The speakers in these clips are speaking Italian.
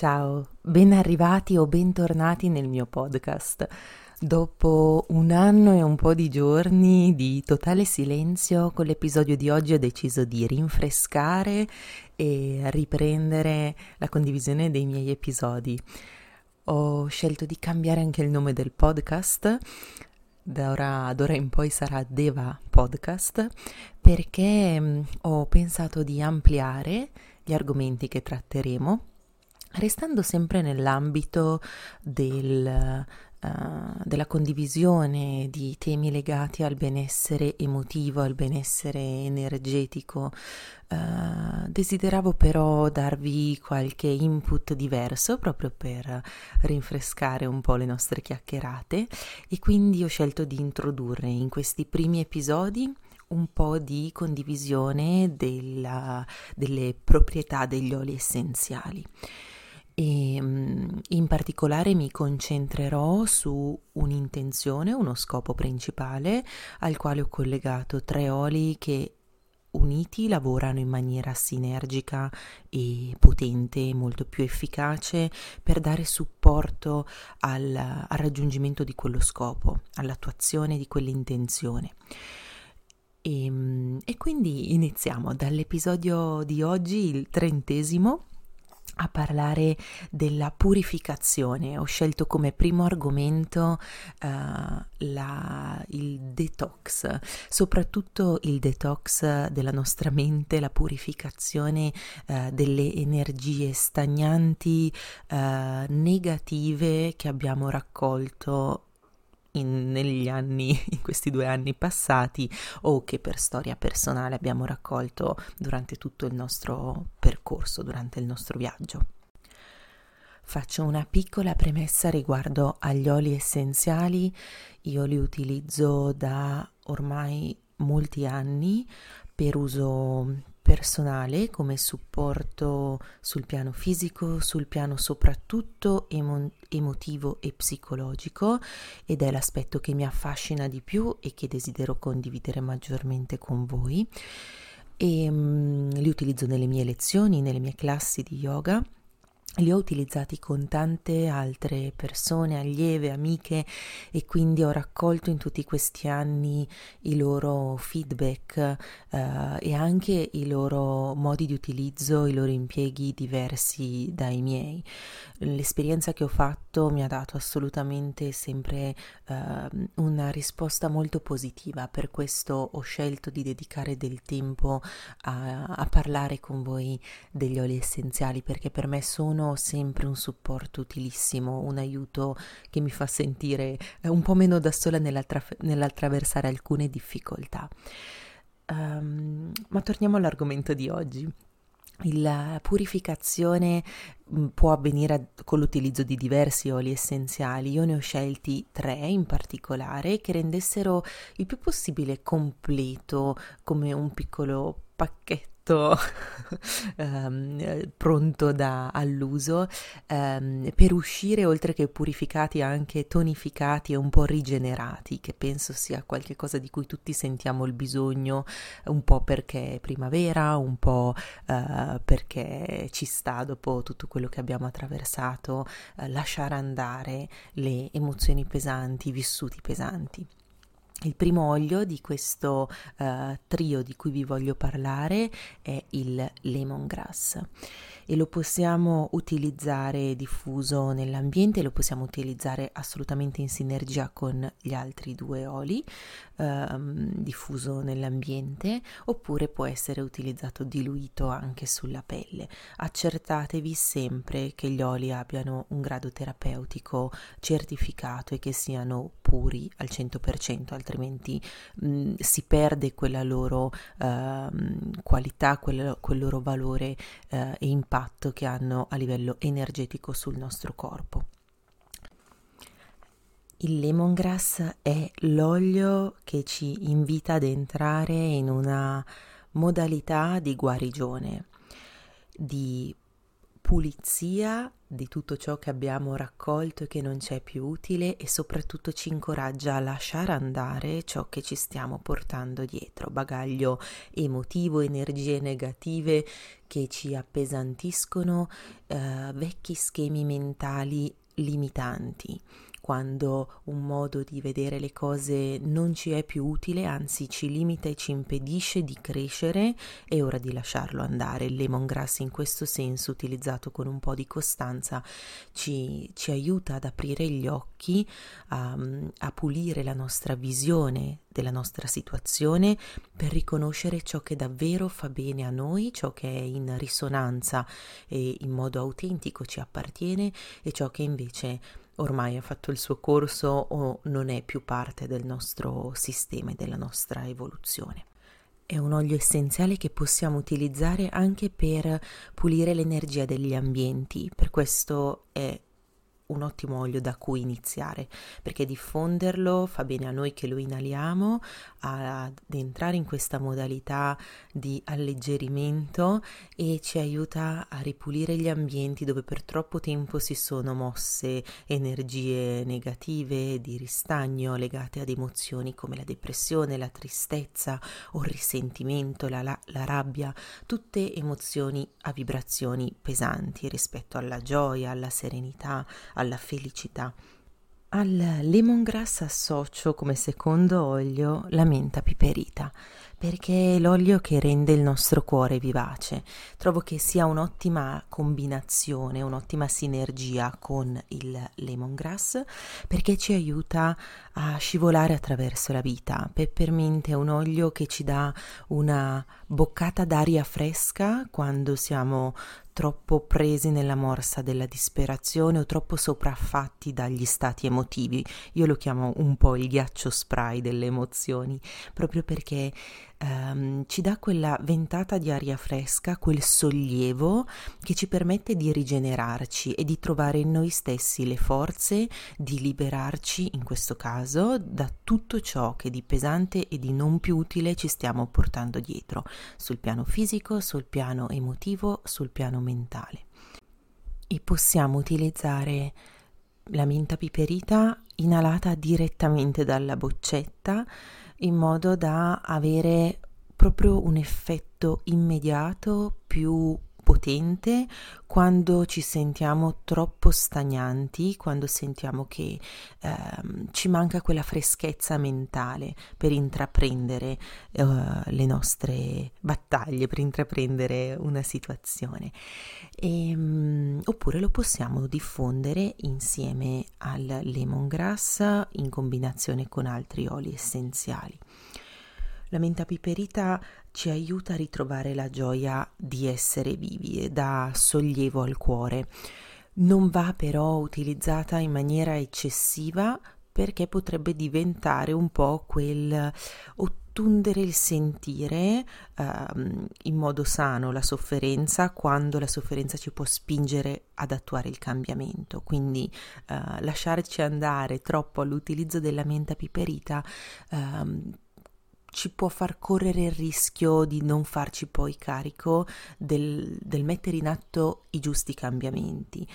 Ciao, ben arrivati o bentornati nel mio podcast. Dopo un anno e un po' di giorni di totale silenzio, con l'episodio di oggi ho deciso di rinfrescare e riprendere la condivisione dei miei episodi. Ho scelto di cambiare anche il nome del podcast, da ora, d'ora in poi sarà Deva Podcast, perché mm, ho pensato di ampliare gli argomenti che tratteremo Restando sempre nell'ambito del, uh, della condivisione di temi legati al benessere emotivo, al benessere energetico, uh, desideravo però darvi qualche input diverso proprio per rinfrescare un po' le nostre chiacchierate. E quindi ho scelto di introdurre in questi primi episodi un po' di condivisione della, delle proprietà degli oli essenziali e mm, in particolare mi concentrerò su un'intenzione, uno scopo principale al quale ho collegato tre oli che uniti lavorano in maniera sinergica e potente, molto più efficace per dare supporto al, al raggiungimento di quello scopo, all'attuazione di quell'intenzione. E, mm, e quindi iniziamo dall'episodio di oggi, il trentesimo a parlare della purificazione. Ho scelto come primo argomento uh, la, il detox, soprattutto il detox della nostra mente, la purificazione uh, delle energie stagnanti, uh, negative che abbiamo raccolto in, negli anni, in questi due anni passati o che per storia personale abbiamo raccolto durante tutto il nostro percorso, durante il nostro viaggio. Faccio una piccola premessa riguardo agli oli essenziali, io li utilizzo da ormai molti anni per uso personale come supporto sul piano fisico, sul piano soprattutto emo- emotivo e psicologico ed è l'aspetto che mi affascina di più e che desidero condividere maggiormente con voi. E, um, li utilizzo nelle mie lezioni, nelle mie classi di yoga li ho utilizzati con tante altre persone, allieve, amiche e quindi ho raccolto in tutti questi anni i loro feedback eh, e anche i loro modi di utilizzo, i loro impieghi diversi dai miei. L'esperienza che ho fatto mi ha dato assolutamente sempre eh, una risposta molto positiva, per questo ho scelto di dedicare del tempo a, a parlare con voi degli oli essenziali perché per me sono sempre un supporto utilissimo, un aiuto che mi fa sentire eh, un po' meno da sola nell'attra- nell'attraversare alcune difficoltà. Um, ma torniamo all'argomento di oggi. La purificazione mm, può avvenire con l'utilizzo di diversi oli essenziali. Io ne ho scelti tre in particolare che rendessero il più possibile completo come un piccolo pacchetto prodotto um, pronto da, all'uso um, per uscire oltre che purificati anche tonificati e un po' rigenerati che penso sia qualcosa di cui tutti sentiamo il bisogno un po' perché è primavera un po' uh, perché ci sta dopo tutto quello che abbiamo attraversato uh, lasciare andare le emozioni pesanti vissuti pesanti il primo olio di questo uh, trio di cui vi voglio parlare è il lemongrass e lo possiamo utilizzare diffuso nell'ambiente, lo possiamo utilizzare assolutamente in sinergia con gli altri due oli ehm, diffuso nell'ambiente oppure può essere utilizzato diluito anche sulla pelle. Accertatevi sempre che gli oli abbiano un grado terapeutico certificato e che siano puri al 100%, altrimenti mh, si perde quella loro ehm, qualità, quel, quel, loro valore eh, e impatto che hanno a livello energetico sul nostro corpo. Il lemongrass è l'olio che ci invita ad entrare in una modalità di guarigione, di pulizia di tutto ciò che abbiamo raccolto e che non c'è più utile e soprattutto ci incoraggia a lasciare andare ciò che ci stiamo portando dietro, bagaglio emotivo, energie negative che ci appesantiscono, eh, vecchi schemi mentali limitanti quando un modo di vedere le cose non ci è più utile, anzi ci limita e ci impedisce di crescere, è ora di lasciarlo andare. Il lemongrass in questo senso, utilizzato con un po' di costanza, ci, ci aiuta ad aprire gli occhi, a, a pulire la nostra visione della nostra situazione per riconoscere ciò che davvero fa bene a noi, ciò che è in risonanza e in modo autentico ci appartiene e ciò che invece ormai ha fatto il suo corso o non è più parte del nostro sistema e della nostra evoluzione. È un olio essenziale che possiamo utilizzare anche per pulire l'energia degli ambienti, per questo è un ottimo olio da cui iniziare, perché diffonderlo fa bene a noi che lo inaliamo, ad entrare in questa modalità di alleggerimento e ci aiuta a ripulire gli ambienti dove per troppo tempo si sono mosse energie negative di ristagno legate ad emozioni come la depressione, la tristezza o il risentimento, la, la, la rabbia, tutte emozioni a vibrazioni pesanti rispetto alla gioia, alla serenità, alla felicità. Al lemongrass associo come secondo olio la menta piperita, perché è l'olio che rende il nostro cuore vivace. Trovo che sia un'ottima combinazione, un'ottima sinergia con il lemongrass, perché ci aiuta a scivolare attraverso la vita. Peppermint è un olio che ci dà una boccata d'aria fresca quando siamo troppo presi nella morsa della disperazione o troppo sopraffatti dagli stati emotivi. Io lo chiamo un po' il ghiaccio spray delle emozioni, proprio perché ehm, ci dà quella ventata di aria fresca, quel sollievo che ci permette di rigenerarci e di trovare in noi stessi le forze di liberarci, in questo caso, da tutto ciò che di pesante e di non più utile ci stiamo portando dietro, sul piano fisico, sul piano emotivo, sul piano mentale. E possiamo utilizzare la menta piperita inalata direttamente dalla boccetta in modo da avere proprio un effetto immediato più potente quando ci sentiamo troppo stagnanti, quando sentiamo che ehm, ci manca quella freschezza mentale per intraprendere eh, le nostre battaglie, per intraprendere una situazione. E, um, oppure lo possiamo diffondere insieme al lemongrass in combinazione con altri oli essenziali. La menta piperita ci aiuta a ritrovare la gioia di essere vivi e dà sollievo al cuore. Non va però utilizzata in maniera eccessiva perché potrebbe diventare un po' quel ottundere il sentire uh, in modo sano la sofferenza quando la sofferenza ci può spingere ad attuare il cambiamento. Quindi uh, lasciarci andare troppo all'utilizzo della menta piperita uh, ci può far correre il rischio di non farci poi carico del, del, mettere in atto i giusti cambiamenti,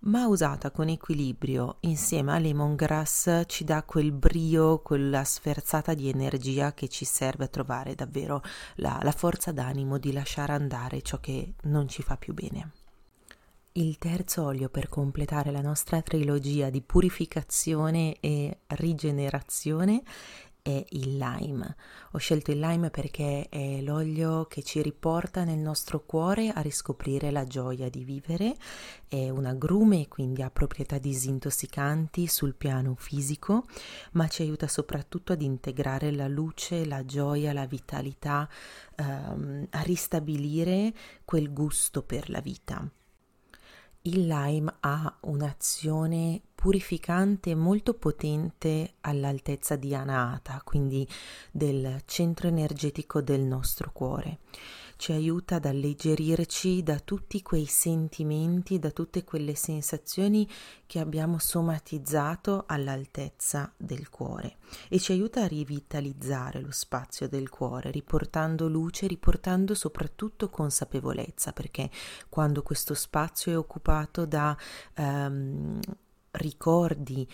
ma usata con equilibrio insieme a lemongrass ci dà quel brio, quella sferzata di energia che ci serve a trovare davvero la, la forza d'animo di lasciare andare ciò che non ci fa più bene. Il terzo olio per completare la nostra trilogia di purificazione e rigenerazione è il lime. Ho scelto il lime perché è l'olio che ci riporta nel nostro cuore a riscoprire la gioia di vivere, è un agrume quindi ha proprietà disintossicanti sul piano fisico, ma ci aiuta soprattutto ad integrare la luce, la gioia, la vitalità, ehm, a ristabilire quel gusto per la vita. Il lime ha un'azione purificante molto potente all'altezza di Anahata, quindi del centro energetico del nostro cuore. Ci aiuta ad alleggerirci da tutti quei sentimenti, da tutte quelle sensazioni che abbiamo somatizzato all'altezza del cuore e ci aiuta a rivitalizzare lo spazio del cuore, riportando luce, riportando soprattutto consapevolezza, perché quando questo spazio è occupato da um, ricordi,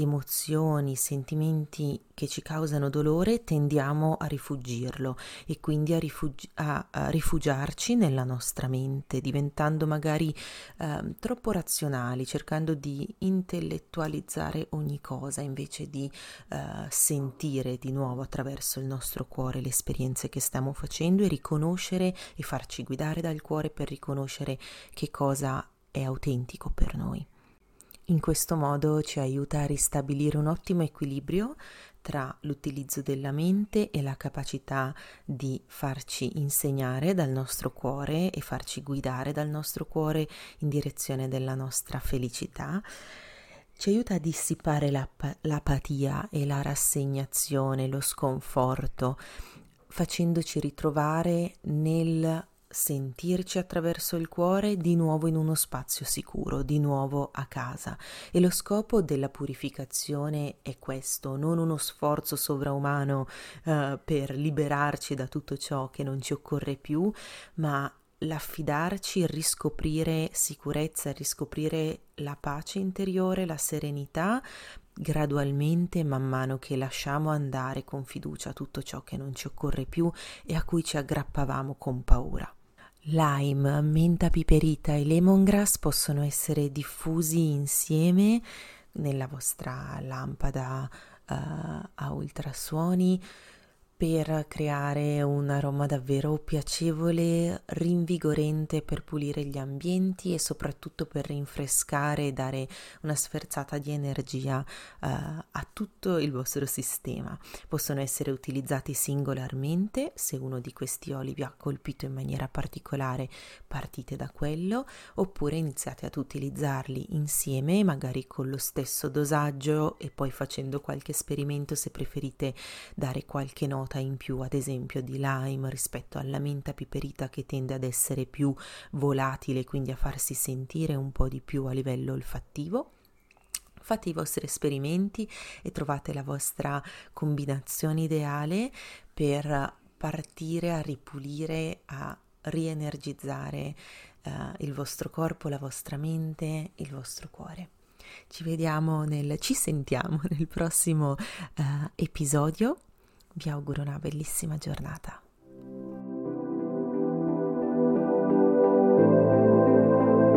emozioni, sentimenti che ci causano dolore, tendiamo a rifugirlo e quindi a, rifugi- a, a rifugiarci nella nostra mente, diventando magari eh, troppo razionali, cercando di intellettualizzare ogni cosa invece di eh, sentire di nuovo attraverso il nostro cuore le esperienze che stiamo facendo e riconoscere e farci guidare dal cuore per riconoscere che cosa è autentico per noi. In questo modo ci aiuta a ristabilire un ottimo equilibrio tra l'utilizzo della mente e la capacità di farci insegnare dal nostro cuore e farci guidare dal nostro cuore in direzione della nostra felicità. Ci aiuta a dissipare l'ap- l'apatia e la rassegnazione, lo sconforto, facendoci ritrovare nel sentirci attraverso il cuore di nuovo in uno spazio sicuro, di nuovo a casa. E lo scopo della purificazione è questo, non uno sforzo sovraumano uh, per liberarci da tutto ciò che non ci occorre più, ma l'affidarci, riscoprire sicurezza, riscoprire la pace interiore, la serenità, gradualmente man mano che lasciamo andare con fiducia tutto ciò che non ci occorre più e a cui ci aggrappavamo con paura. Lime, menta piperita e lemongrass possono essere diffusi insieme nella vostra lampada uh, a ultrasuoni per creare un aroma davvero piacevole, rinvigorente per pulire gli ambienti e soprattutto per rinfrescare e dare una sferzata di energia uh, a tutto il vostro sistema. Possono essere utilizzati singolarmente, se uno di questi oli vi ha colpito in maniera particolare partite da quello, oppure iniziate ad utilizzarli insieme, magari con lo stesso dosaggio e poi facendo qualche esperimento se preferite dare qualche nota nota in più, ad esempio, di lime rispetto alla menta piperita che tende ad essere più volatile, quindi a farsi sentire un po' di più a livello olfattivo. Fate i vostri esperimenti e trovate la vostra combinazione ideale per partire a ripulire, a rienergizzare uh, il vostro corpo, la vostra mente, il vostro cuore. Ci vediamo nel, ci sentiamo nel prossimo uh, episodio vi auguro una bellissima giornata.